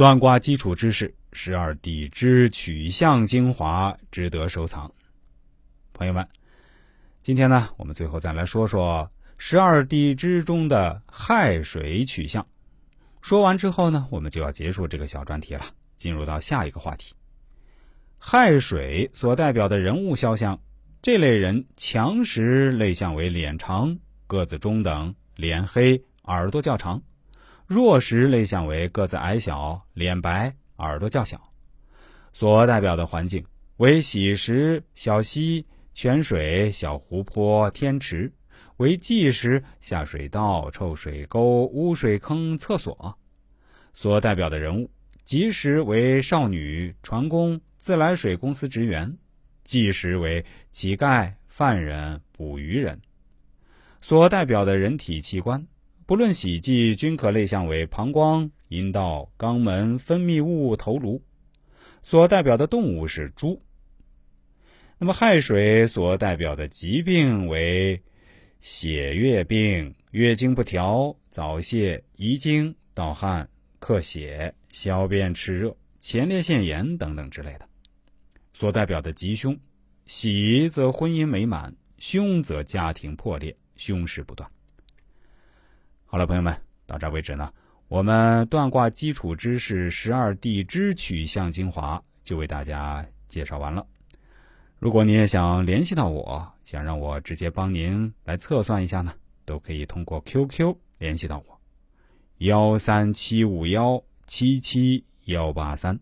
断卦基础知识，十二地支取象精华，值得收藏。朋友们，今天呢，我们最后再来说说十二地支中的亥水取象。说完之后呢，我们就要结束这个小专题了，进入到下一个话题。亥水所代表的人物肖像，这类人强时类象为脸长、个子中等、脸黑、耳朵较长。弱时类象为个子矮小、脸白、耳朵较小，所代表的环境为喜时小溪、泉水、小湖泊、天池；为忌时下水道、臭水沟、污水坑、厕所。所代表的人物吉时为少女、船工、自来水公司职员；忌时为乞丐、犯人、捕鱼人。所代表的人体器官。不论喜忌，均可类象为膀胱、阴道、肛门、分泌物、头颅。所代表的动物是猪。那么亥水所代表的疾病为血月病、月经不调、早泄、遗精、盗汗、克血、小便炽热、前列腺炎等等之类的。所代表的吉凶，喜则婚姻美满，凶则家庭破裂，凶事不断。好了，朋友们，到这为止呢，我们断卦基础知识十二地支取象精华就为大家介绍完了。如果您也想联系到我，想让我直接帮您来测算一下呢，都可以通过 QQ 联系到我，幺三七五幺七七幺八三。